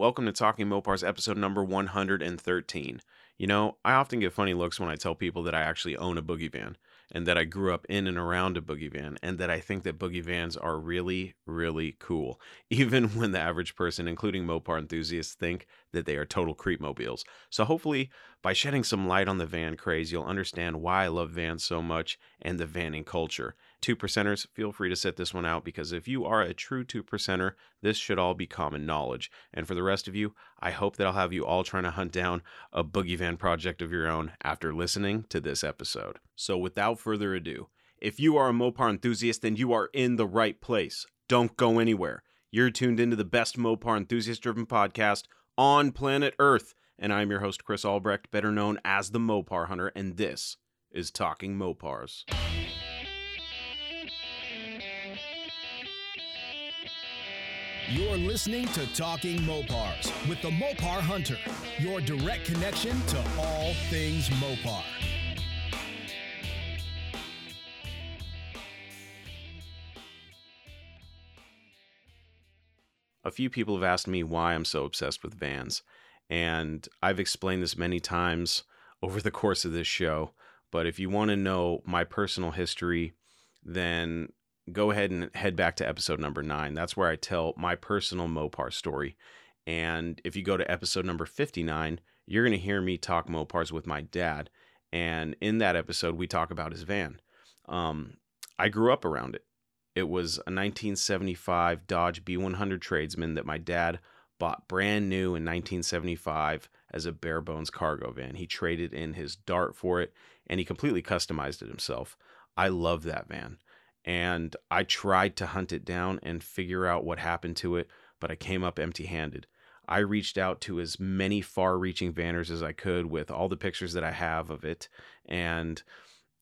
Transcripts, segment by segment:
Welcome to Talking Mopars episode number 113. You know, I often get funny looks when I tell people that I actually own a boogie van and that I grew up in and around a boogie van and that I think that boogie vans are really, really cool, even when the average person, including Mopar enthusiasts, think that they are total creep mobiles. So hopefully, by shedding some light on the van craze, you'll understand why I love vans so much and the vanning culture. Two percenters, feel free to set this one out because if you are a true two percenter, this should all be common knowledge. And for the rest of you, I hope that I'll have you all trying to hunt down a boogie van project of your own after listening to this episode. So without further ado, if you are a Mopar enthusiast, then you are in the right place. Don't go anywhere. You're tuned into the best Mopar enthusiast driven podcast on planet Earth. And I'm your host, Chris Albrecht, better known as the Mopar Hunter, and this is Talking Mopars. You're listening to Talking Mopars with the Mopar Hunter, your direct connection to all things Mopar. A few people have asked me why I'm so obsessed with vans, and I've explained this many times over the course of this show. But if you want to know my personal history, then go ahead and head back to episode number nine. That's where I tell my personal Mopar story. And if you go to episode number 59, you're going to hear me talk Mopars with my dad. And in that episode, we talk about his van. Um, I grew up around it. It was a 1975 Dodge B100 Tradesman that my dad bought brand new in 1975 as a bare bones cargo van. He traded in his Dart for it and he completely customized it himself. I love that van and I tried to hunt it down and figure out what happened to it, but I came up empty handed. I reached out to as many far reaching vanners as I could with all the pictures that I have of it, and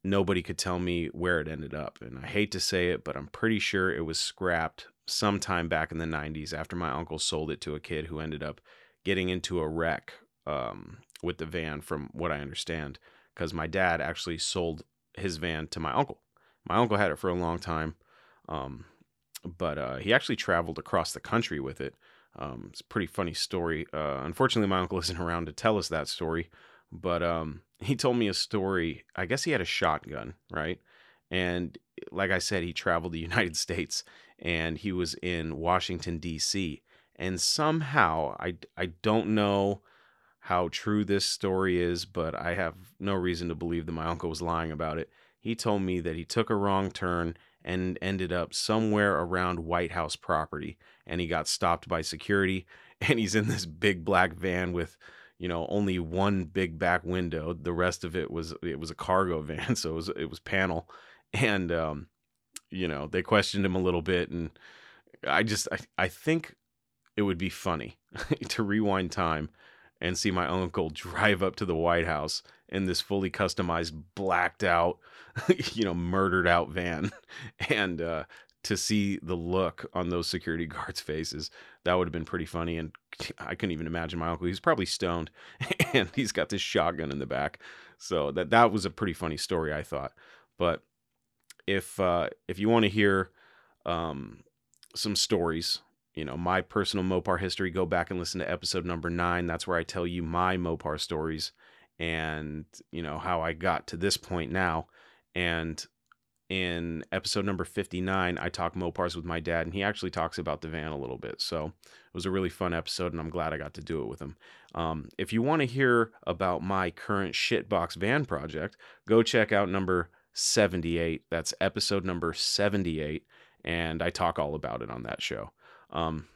nobody could tell me where it ended up. And I hate to say it, but I'm pretty sure it was scrapped sometime back in the 90s after my uncle sold it to a kid who ended up getting into a wreck um, with the van, from what I understand, because my dad actually sold his van to my uncle my uncle had it for a long time, um, but uh, he actually traveled across the country with it. Um, it's a pretty funny story. Uh, unfortunately, my uncle isn't around to tell us that story, but um, he told me a story. I guess he had a shotgun, right? And like I said, he traveled the United States and he was in Washington, D.C. And somehow, I, I don't know how true this story is, but I have no reason to believe that my uncle was lying about it he told me that he took a wrong turn and ended up somewhere around White House property and he got stopped by security and he's in this big black van with you know only one big back window. The rest of it was it was a cargo van so it was it was panel. And um you know they questioned him a little bit and I just I, I think it would be funny to rewind time and see my uncle drive up to the White House in this fully customized, blacked out, you know, murdered out van. And uh, to see the look on those security guards' faces, that would have been pretty funny. And I couldn't even imagine my uncle. He's probably stoned and he's got this shotgun in the back. So that that was a pretty funny story, I thought. But if uh, if you want to hear um, some stories you know, my personal Mopar history, go back and listen to episode number nine. That's where I tell you my Mopar stories and, you know, how I got to this point now. And in episode number 59, I talk Mopars with my dad, and he actually talks about the van a little bit. So it was a really fun episode, and I'm glad I got to do it with him. Um, if you want to hear about my current shitbox van project, go check out number 78. That's episode number 78, and I talk all about it on that show. Um,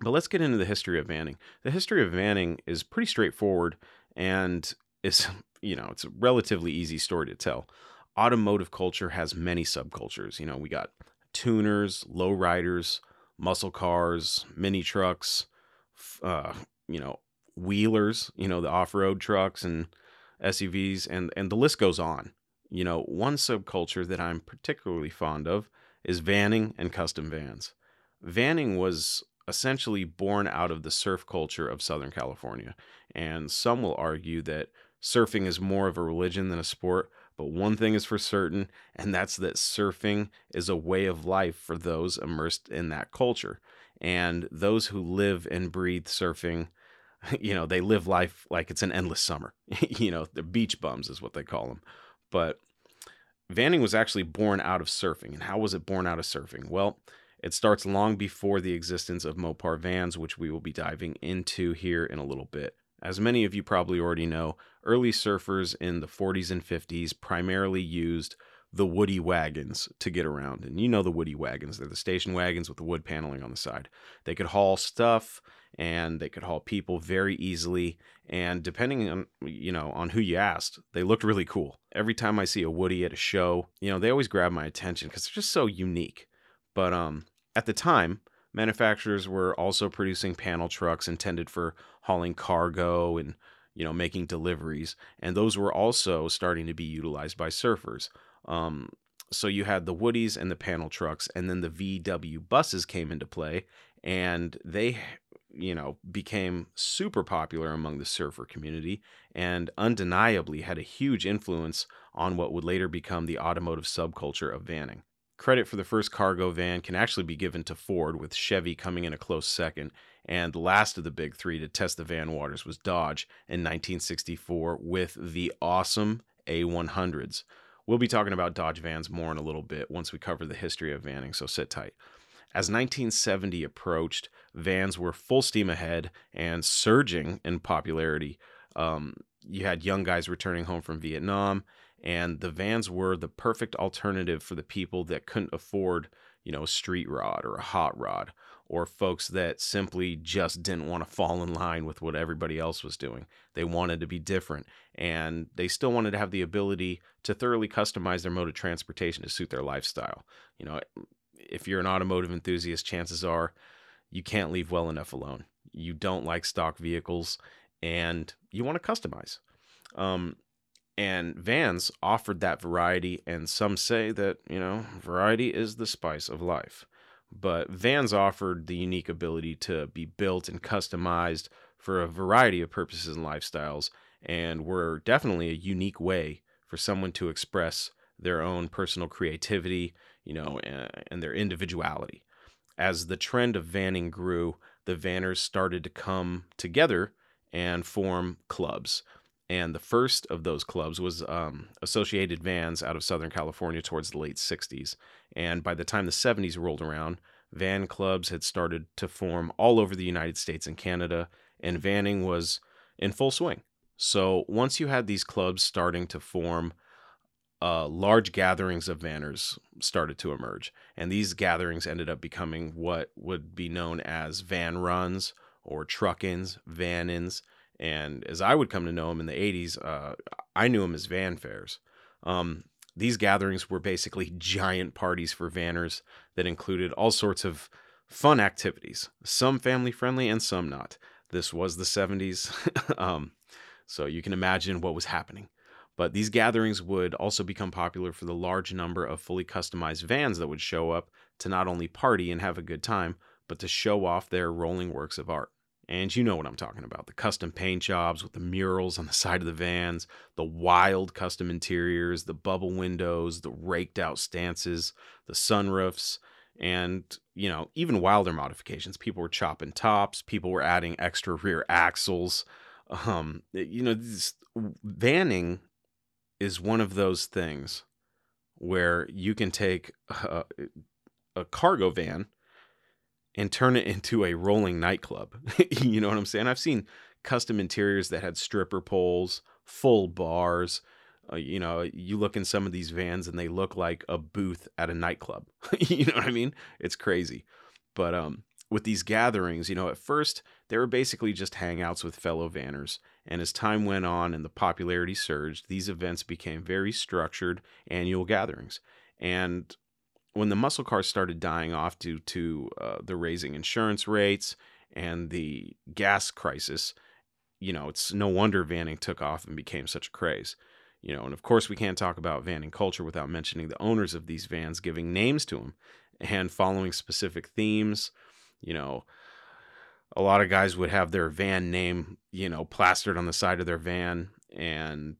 but let's get into the history of vanning. The history of vanning is pretty straightforward and is, you know, it's a relatively easy story to tell. Automotive culture has many subcultures. You know, we got tuners, lowriders, muscle cars, mini trucks, uh, you know, wheelers, you know, the off-road trucks and SUVs and and the list goes on. You know, one subculture that I'm particularly fond of is vanning and custom vans. Vanning was essentially born out of the surf culture of Southern California. And some will argue that surfing is more of a religion than a sport. But one thing is for certain, and that's that surfing is a way of life for those immersed in that culture. And those who live and breathe surfing, you know, they live life like it's an endless summer. you know, the beach bums is what they call them. But vanning was actually born out of surfing. And how was it born out of surfing? Well, it starts long before the existence of Mopar vans, which we will be diving into here in a little bit. As many of you probably already know, early surfers in the 40s and 50s primarily used the woody wagons to get around. And you know the woody wagons, they're the station wagons with the wood paneling on the side. They could haul stuff and they could haul people very easily and depending on you know on who you asked they looked really cool every time i see a woody at a show you know they always grab my attention because they're just so unique but um at the time manufacturers were also producing panel trucks intended for hauling cargo and you know making deliveries and those were also starting to be utilized by surfers. Um, so you had the woodies and the panel trucks and then the vw buses came into play and they you know became super popular among the surfer community and undeniably had a huge influence on what would later become the automotive subculture of vanning Credit for the first cargo van can actually be given to Ford, with Chevy coming in a close second. And last of the big three to test the van waters was Dodge in 1964 with the awesome A100s. We'll be talking about Dodge vans more in a little bit once we cover the history of vanning, so sit tight. As 1970 approached, vans were full steam ahead and surging in popularity. Um, you had young guys returning home from Vietnam, and the vans were the perfect alternative for the people that couldn't afford you know a street rod or a hot rod or folks that simply just didn't want to fall in line with what everybody else was doing. They wanted to be different and they still wanted to have the ability to thoroughly customize their mode of transportation to suit their lifestyle. You know if you're an automotive enthusiast chances are you can't leave well enough alone. You don't like stock vehicles and you want to customize um, and Vans offered that variety, and some say that, you know, variety is the spice of life. But Vans offered the unique ability to be built and customized for a variety of purposes and lifestyles, and were definitely a unique way for someone to express their own personal creativity, you know, and their individuality. As the trend of vanning grew, the vanners started to come together and form clubs and the first of those clubs was um, Associated Vans out of Southern California towards the late 60s. And by the time the 70s rolled around, van clubs had started to form all over the United States and Canada, and vanning was in full swing. So once you had these clubs starting to form, uh, large gatherings of vanners started to emerge. And these gatherings ended up becoming what would be known as van runs or truck ins, van ins and as I would come to know him in the 80s, uh, I knew him as van fairs. Um, these gatherings were basically giant parties for vanners that included all sorts of fun activities, some family friendly and some not. This was the 70s, um, so you can imagine what was happening. But these gatherings would also become popular for the large number of fully customized vans that would show up to not only party and have a good time, but to show off their rolling works of art. And you know what I'm talking about the custom paint jobs with the murals on the side of the vans, the wild custom interiors, the bubble windows, the raked out stances, the sunroofs, and, you know, even wilder modifications. People were chopping tops, people were adding extra rear axles. Um, you know, this, vanning is one of those things where you can take a, a cargo van and turn it into a rolling nightclub. you know what I'm saying? I've seen custom interiors that had stripper poles, full bars. Uh, you know, you look in some of these vans and they look like a booth at a nightclub. you know what I mean? It's crazy. But um with these gatherings, you know, at first they were basically just hangouts with fellow vanners. And as time went on and the popularity surged, these events became very structured annual gatherings. And when the muscle cars started dying off due to uh, the raising insurance rates and the gas crisis, you know, it's no wonder vanning took off and became such a craze. You know, and of course, we can't talk about vanning culture without mentioning the owners of these vans giving names to them and following specific themes. You know, a lot of guys would have their van name, you know, plastered on the side of their van and,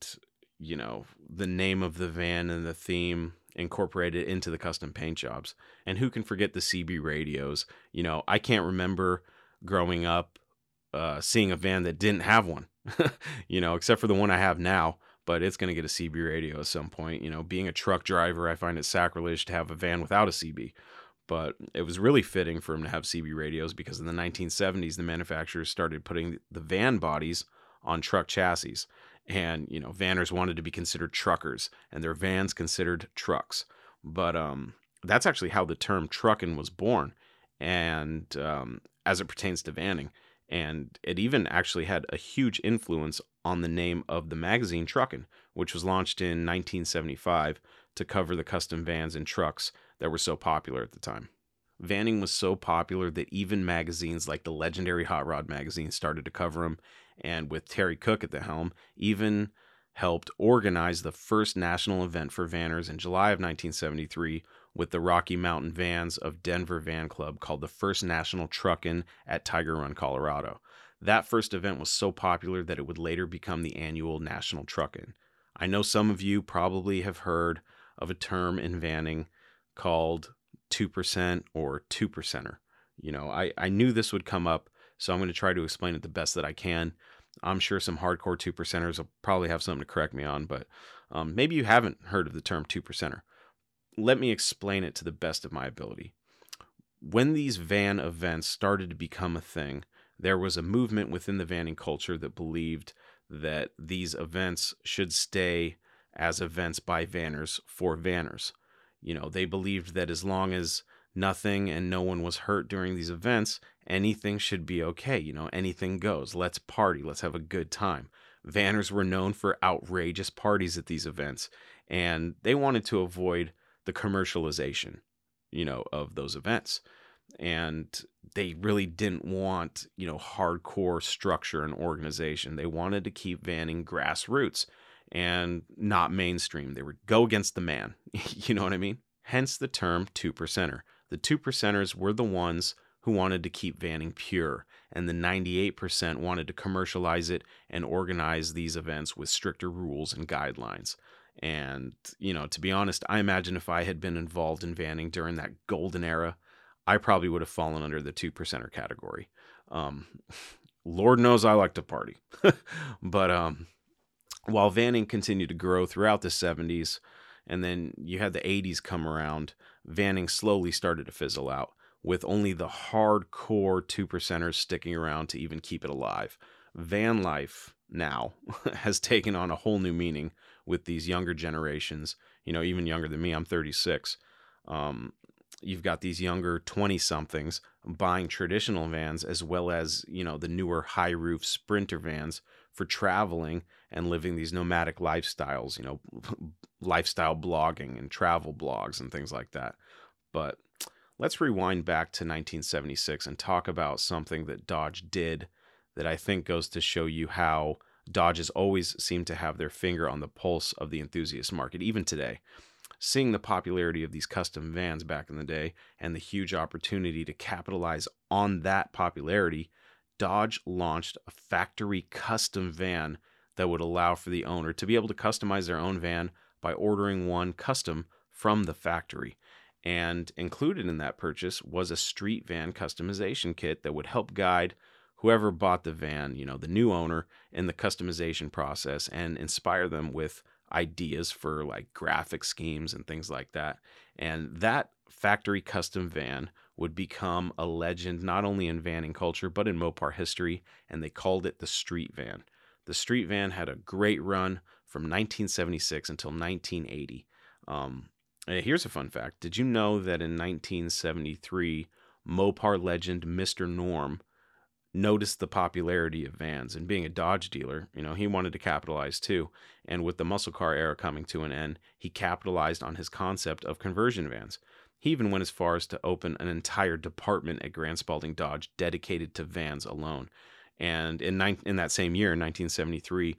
you know, the name of the van and the theme incorporated into the custom paint jobs. And who can forget the CB radios? You know, I can't remember growing up uh, seeing a van that didn't have one, you know, except for the one I have now. But it's going to get a CB radio at some point. You know, being a truck driver, I find it sacrilege to have a van without a CB. But it was really fitting for him to have CB radios because in the 1970s, the manufacturers started putting the van bodies on truck chassis. And, you know, vanners wanted to be considered truckers and their vans considered trucks. But um, that's actually how the term trucking was born. And um, as it pertains to vanning, and it even actually had a huge influence on the name of the magazine Truckin', which was launched in 1975 to cover the custom vans and trucks that were so popular at the time. Vanning was so popular that even magazines like the legendary Hot Rod magazine started to cover them, and with Terry Cook at the helm, even helped organize the first national event for vanners in July of 1973 with the Rocky Mountain Vans of Denver Van Club called the First National Truckin' at Tiger Run, Colorado. That first event was so popular that it would later become the annual National Truckin'. I know some of you probably have heard of a term in vanning called 2% or 2 percenter. You know, I, I knew this would come up, so I'm going to try to explain it the best that I can. I'm sure some hardcore 2 percenters will probably have something to correct me on, but um, maybe you haven't heard of the term 2 percenter let me explain it to the best of my ability. When these van events started to become a thing, there was a movement within the vanning culture that believed that these events should stay as events by vanners for vanners. You know, they believed that as long as nothing and no one was hurt during these events, anything should be okay. You know, anything goes. Let's party. Let's have a good time. Vanners were known for outrageous parties at these events, and they wanted to avoid the commercialization, you know, of those events. And they really didn't want, you know, hardcore structure and organization. They wanted to keep vanning grassroots and not mainstream. They would go against the man. you know what I mean? Hence the term two percenter. The two percenters were the ones who wanted to keep vanning pure, and the 98% wanted to commercialize it and organize these events with stricter rules and guidelines. And, you know, to be honest, I imagine if I had been involved in vanning during that golden era, I probably would have fallen under the two percenter category. Um, Lord knows I like to party. but um, while vanning continued to grow throughout the 70s, and then you had the 80s come around, vanning slowly started to fizzle out, with only the hardcore two percenters sticking around to even keep it alive. Van life now has taken on a whole new meaning with these younger generations, you know, even younger than me, I'm 36. Um, you've got these younger 20 somethings buying traditional vans as well as, you know, the newer high roof sprinter vans for traveling and living these nomadic lifestyles, you know, lifestyle blogging and travel blogs and things like that. But let's rewind back to 1976 and talk about something that Dodge did that I think goes to show you how Dodges always seem to have their finger on the pulse of the enthusiast market, even today. Seeing the popularity of these custom vans back in the day and the huge opportunity to capitalize on that popularity, Dodge launched a factory custom van that would allow for the owner to be able to customize their own van by ordering one custom from the factory. And included in that purchase was a street van customization kit that would help guide whoever bought the van, you know, the new owner in the customization process and inspire them with ideas for like graphic schemes and things like that. And that factory custom van would become a legend not only in vanning culture but in Mopar history, and they called it the street van. The street van had a great run from 1976 until 1980. Um, here's a fun fact: Did you know that in 1973, Mopar legend Mr. Norm noticed the popularity of vans and being a Dodge dealer, you know, he wanted to capitalize too. And with the muscle car era coming to an end, he capitalized on his concept of conversion vans. He even went as far as to open an entire department at Grand Spaulding Dodge dedicated to vans alone. And in, in that same year, in 1973,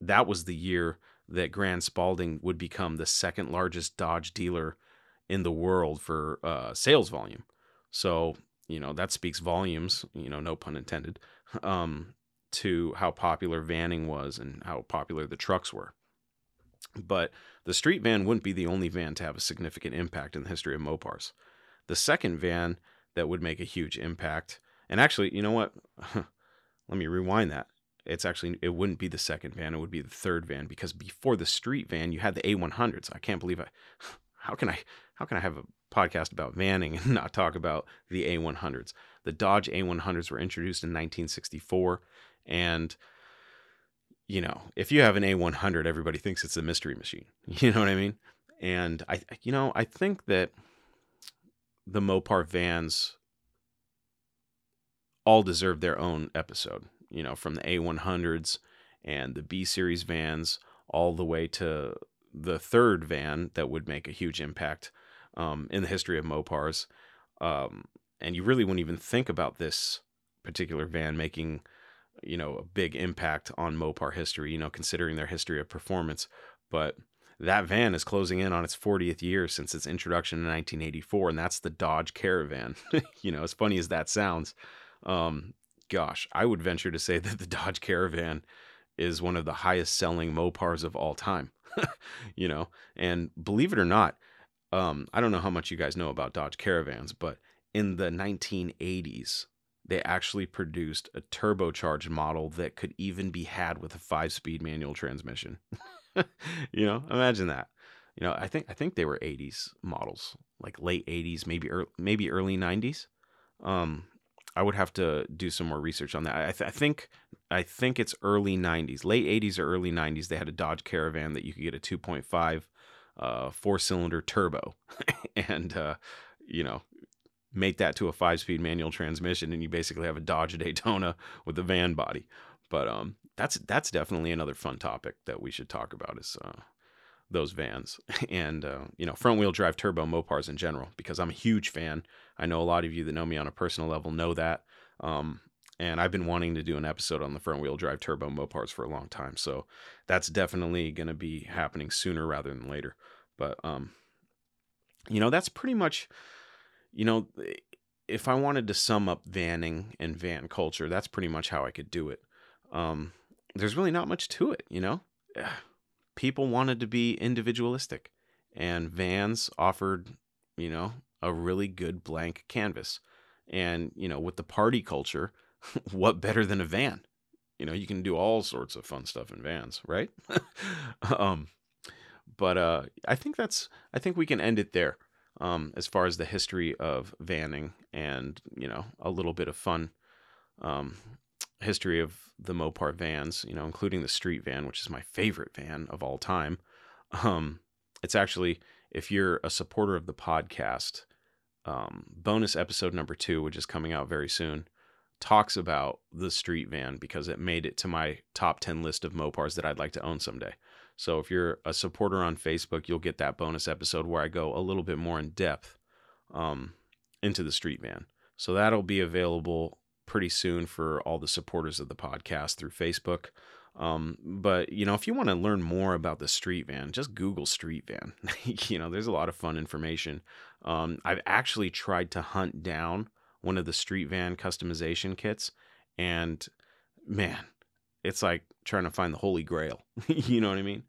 that was the year that Grand Spaulding would become the second largest Dodge dealer in the world for uh, sales volume. So you know that speaks volumes you know no pun intended um, to how popular vanning was and how popular the trucks were But the street van wouldn't be the only van to have a significant impact in the history of Mopars. The second van that would make a huge impact, and actually, you know what? Let me rewind that. It's actually it wouldn't be the second van; it would be the third van because before the street van, you had the A100s. I can't believe I. How can I? How can I have a podcast about vanning and not talk about the A100s? The Dodge A100s were introduced in 1964, and you know, if you have an A100, everybody thinks it's a mystery machine. You know what I mean? And I, you know, I think that the Mopar vans all deserve their own episode. You know, from the A100s and the B series vans all the way to the third van that would make a huge impact um, in the history of Mopars. Um, and you really wouldn't even think about this particular van making, you know, a big impact on Mopar history, you know, considering their history of performance. But that van is closing in on its 40th year since its introduction in 1984, and that's the Dodge Caravan. you know, as funny as that sounds, um, gosh, I would venture to say that the Dodge Caravan is one of the highest selling Mopars of all time. you know, and believe it or not, um, I don't know how much you guys know about Dodge Caravans, but in the 1980s, they actually produced a turbocharged model that could even be had with a five speed manual transmission. you know, imagine that. You know, I think I think they were 80s models, like late 80s, maybe early, maybe early 90s. Um, I would have to do some more research on that. I, th- I, think I think it's early 90s, late 80s or early 90s. They had a Dodge Caravan that you could get a 2.5 uh, four cylinder turbo, and uh, you know make that to a five speed manual transmission, and you basically have a Dodge Daytona with a van body. But um, that's that's definitely another fun topic that we should talk about is uh, those vans and uh, you know front wheel drive turbo Mopars in general because I'm a huge fan. I know a lot of you that know me on a personal level know that. Um, and I've been wanting to do an episode on the front wheel drive turbo Mopars for a long time, so that's definitely going to be happening sooner rather than later. But um, you know that's pretty much you know if I wanted to sum up vanning and van culture, that's pretty much how I could do it. Um, there's really not much to it, you know people wanted to be individualistic, and Vans offered, you know, a really good blank canvas. And, you know, with the party culture, what better than a van? You know, you can do all sorts of fun stuff in vans, right? um, but uh, I think that's, I think we can end it there um, as far as the history of vanning and, you know, a little bit of fun um, history of the Mopar vans, you know, including the street van, which is my favorite van of all time. Um, it's actually, if you're a supporter of the podcast, um, bonus episode number two, which is coming out very soon, talks about the street van because it made it to my top 10 list of Mopars that I'd like to own someday. So if you're a supporter on Facebook, you'll get that bonus episode where I go a little bit more in depth um, into the street van. So that'll be available pretty soon for all the supporters of the podcast through Facebook. Um, but you know, if you want to learn more about the street van, just Google street van. you know, there's a lot of fun information. Um, I've actually tried to hunt down one of the street van customization kits, and man, it's like trying to find the holy grail. you know what I mean?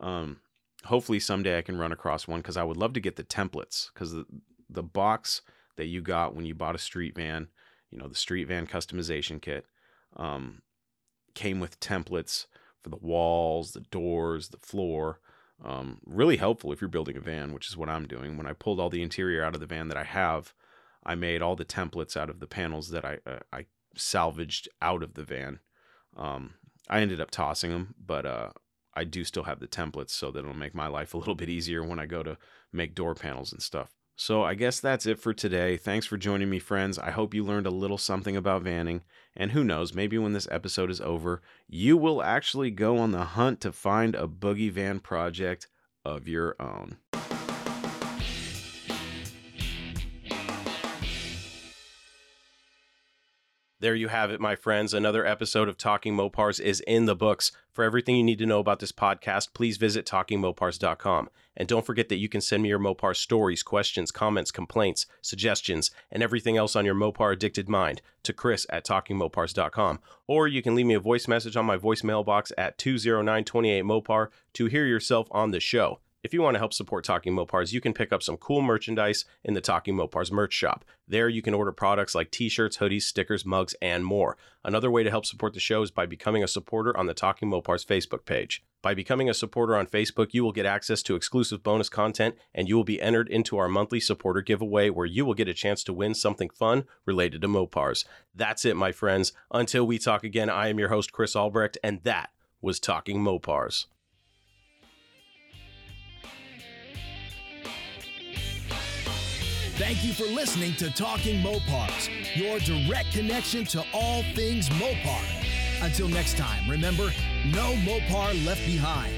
Um, hopefully someday I can run across one because I would love to get the templates because the the box that you got when you bought a street van you know, the street van customization kit um, came with templates for the walls, the doors, the floor. Um, really helpful if you're building a van, which is what I'm doing. When I pulled all the interior out of the van that I have, I made all the templates out of the panels that I uh, I salvaged out of the van. Um, I ended up tossing them, but uh, I do still have the templates, so that it'll make my life a little bit easier when I go to make door panels and stuff. So I guess that's it for today. Thanks for joining me, friends. I hope you learned a little something about vanning. And who knows, maybe when this episode is over, you will actually go on the hunt to find a boogie van project of your own. There you have it, my friends. Another episode of Talking Mopars is in the books. For everything you need to know about this podcast, please visit talkingmopars.com. And don't forget that you can send me your Mopar stories, questions, comments, complaints, suggestions, and everything else on your Mopar addicted mind to Chris at talkingmopars.com. Or you can leave me a voice message on my voicemail box at 20928 Mopar to hear yourself on the show. If you want to help support Talking Mopars, you can pick up some cool merchandise in the Talking Mopars merch shop. There, you can order products like t shirts, hoodies, stickers, mugs, and more. Another way to help support the show is by becoming a supporter on the Talking Mopars Facebook page. By becoming a supporter on Facebook, you will get access to exclusive bonus content and you will be entered into our monthly supporter giveaway where you will get a chance to win something fun related to Mopars. That's it, my friends. Until we talk again, I am your host, Chris Albrecht, and that was Talking Mopars. Thank you for listening to Talking Mopars, your direct connection to all things Mopar. Until next time, remember, no Mopar left behind.